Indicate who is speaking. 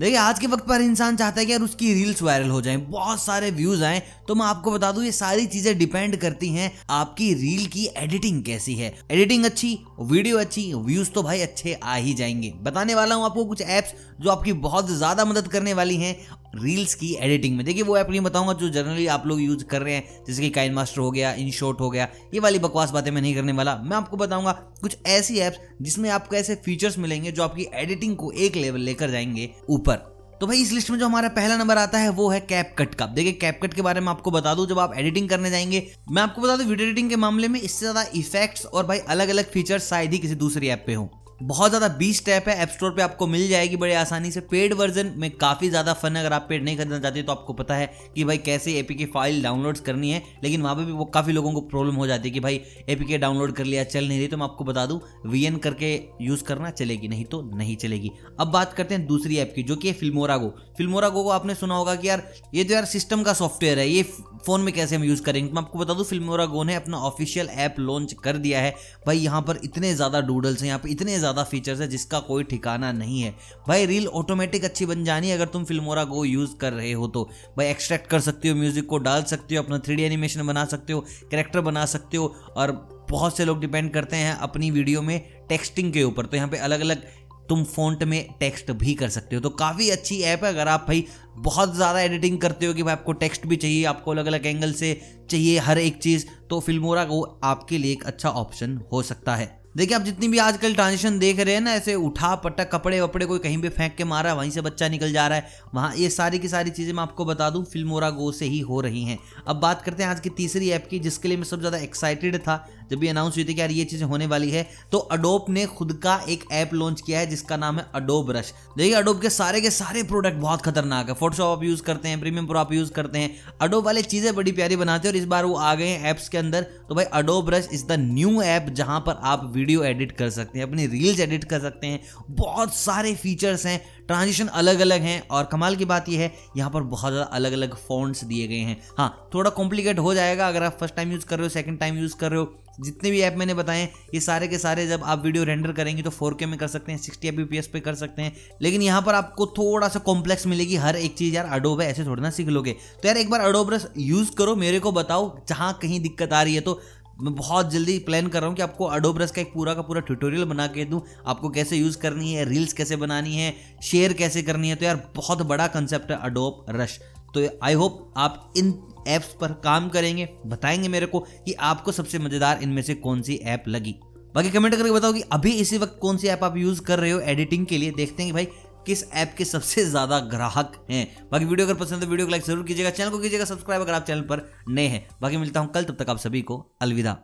Speaker 1: देखिए, आज के वक्त पर इंसान चाहता है कि यार उसकी रील्स वायरल हो जाएँ, बहुत सारे व्यूज़ आए। तो मैं आपको बता दूँ, ये सारी चीज़ें डिपेंड करती हैं आपकी रील की एडिटिंग कैसी है। एडिटिंग अच्छी वीडियो अच्छी व्यूज़ तो भाई अच्छे आ ही जाएँगे। बताने वाला हूँ आपको कुछ ऐप्स जो आपकी बहुत ज़्यादा मदद करने वाली हैं रील्स की एडिटिंग में। देखिए, वो ऐप नहीं बताऊँगा जो जनरली आप लोग यूज़ कर रहे हैं, जैसे कि काइन मास्टर हो गया इन शॉर्ट हो गया, ये वाली बकवास बातें मैं नहीं करने वाला। मैं आपको बताऊँगा कुछ ऐसी एप्स जिसमें आपको ऐसे फीचर्स मिलेंगे जो आपकी एडिटिंग को एक लेवल लेकर जाएँगे ऊपर। तो भाई, इस लिस्ट में जो हमारा पहला नंबर आता है, वो है कैपकट का। देखिए कैपकट के बारे में आपको बता दूँ, जब आप एडिटिंग करने जाएँगे, मैं आपको बता दूँ वीडियो एडिटिंग के मामले में इससे ज़्यादा इफेक्ट्स और भाई अलग अलग फीचर्स शायद ही किसी दूसरी ऐप पे हो। बहुत ज़्यादा बीस टैप है ऐप स्टोर पे आपको मिल जाएगी बड़े आसानी से। पेड वर्जन में काफ़ी ज़्यादा फन है। अगर आप पेड नहीं खरीदना चाहते तो आपको पता है कि भाई कैसे एपी की फ़ाइल डाउनलोड करनी है। लेकिन वहाँ पर भी वो काफ़ी लोगों को प्रॉब्लम हो जाती है कि भाई के डाउनलोड कर लिया, चल नहीं रही तो मैं आपको बता दूँ वी एन करके यूज़ करना चलेगी, नहीं तो नहीं चलेगी। अब बात करते हैं दूसरी ऐप की, जो कि है फिल्मोरागो फिल्मोरागो को आपने सुना होगा कि यार, ये तो यार सिस्टम का सॉफ्टवेयर है, ये फ़ोन में कैसे हम यूज़ करेंगे? मैं आपको बता दूँ फिल्मोरा गो ने अपना ऑफिशियल ऐप लॉन्च कर दिया है। भाई यहाँ पर इतने ज़्यादा डूडल्स हैं, यहाँ पर इतने ज़्यादा फीचर्स है जिसका कोई ठिकाना नहीं है। भाई रील ऑटोमेटिक अच्छी बन जानी है अगर तुम फिल्मोरा गो यूज़ कर रहे हो तो। भाई एक्सट्रैक्ट कर सकते हो म्यूज़िक को डाल सकते हो, अपना थ्री एनिमेशन बना सकते हो करेक्टर बना सकते हो और बहुत से लोग डिपेंड करते हैं अपनी वीडियो में टेक्सटिंग के ऊपर। तो यहाँ पे अलग अलग तुम फ़ॉन्ट में टेक्स्ट भी कर सकते हो। तो काफ़ी अच्छी ऐप है अगर आप भाई बहुत ज़्यादा एडिटिंग करते हो कि भाई आपको टेक्स्ट भी चाहिए, आपको अलग अलग एंगल से चाहिए हर एक चीज़ तो फिल्मोरा को आपके लिए एक अच्छा ऑप्शन हो सकता है। देखिए, आप जितनी भी आजकल ट्रांजिशन देख रहे हैं ना, ऐसे उठा पटक कपड़े वपड़े कोई कहीं भी फेंक के मारा, वहीं से बच्चा निकल जा रहा है, वहाँ ये सारी की सारी चीज़ें मैं आपको बता दूँ फिल्मोरा गो से ही हो रही हैं। अब बात करते हैं आज की तीसरी ऐप की, जिसके लिए मैं सबसे ज़्यादा एक्साइटेड था। जब ये अनाउंस हुई थी कि यार ये चीज़ें होने वाली है तो अडोप ने खुद का एक ऐप लॉन्च किया है, जिसका नाम है अडोब रश देखिए अडोब के सारे के सारे प्रोडक्ट बहुत खतरनाक है। फोटोशॉप आप यूज़ करते हैं प्रीमियम प्रो आप यूज़ करते हैं। अडोब वाले चीज़ें बड़ी प्यारी बनाते हैं और इस बार वो आ गए हैं ऐप्स के अंदर। तो भाई Adobe Rush is the new app जहाँ पर आप वीडियो एडिट कर सकते हैं, अपनी रील्स एडिट कर सकते हैं। बहुत सारे फीचर्स हैं ट्रांजिशन अलग अलग हैं और कमाल की बात यह है, यहाँ पर बहुत ज़्यादा अलग अलग फॉन्ट्स दिए गए हैं। हाँ थोड़ा कॉम्प्लिकेट हो जाएगा अगर आप फ़र्स्ट टाइम यूज़ कर रहे हो सेकंड टाइम यूज़ कर रहे हो। जितने भी ऐप मैंने बताए, ये सारे के सारे जब आप वीडियो रेंडर करेंगे तो 4K में कर सकते हैं 60 एफ़ पे कर सकते हैं। लेकिन यहाँ पर आपको थोड़ा सा कॉम्प्लेक्स मिलेगी, हर एक चीज़ यार अडोब है ऐसे थोड़ा ना सीख लोगे। तो यार एक बार अडोब्रस यूज़ करो, मेरे को बताओ, जहाँ कहीं दिक्कत आ रही है तो मैं बहुत जल्दी प्लान कर रहा हूँ कि आपको अडोब्रस का एक पूरा का पूरा ट्यूटोरियल बना के दूँ। आपको कैसे यूज़ करनी है रील्स कैसे बनानी है शेयर कैसे करनी है तो यार बहुत बड़ा कंसेप्ट है अडोब रश तो आई होप आप इन ऐप्स पर काम करेंगे, बताएँगे मेरे को कि आपको सबसे मज़ेदार इनमें से कौन सी ऐप लगी। बाकी कमेंट करके बताओ कि अभी इसी वक्त कौन सी ऐप आप यूज़ कर रहे हो एडिटिंग के लिए। देखते हैं कि भाई किस ऐप के सबसे ज़्यादा ग्राहक हैं। बाकी वीडियो अगर पसंद है वीडियो को लाइक ज़रूर कीजिएगा, चैनल को कीजिएगा सब्सक्राइब अगर आप चैनल पर नए हैं। बाकी मिलता हूँ कल, तब तक आप सभी को अलविदा।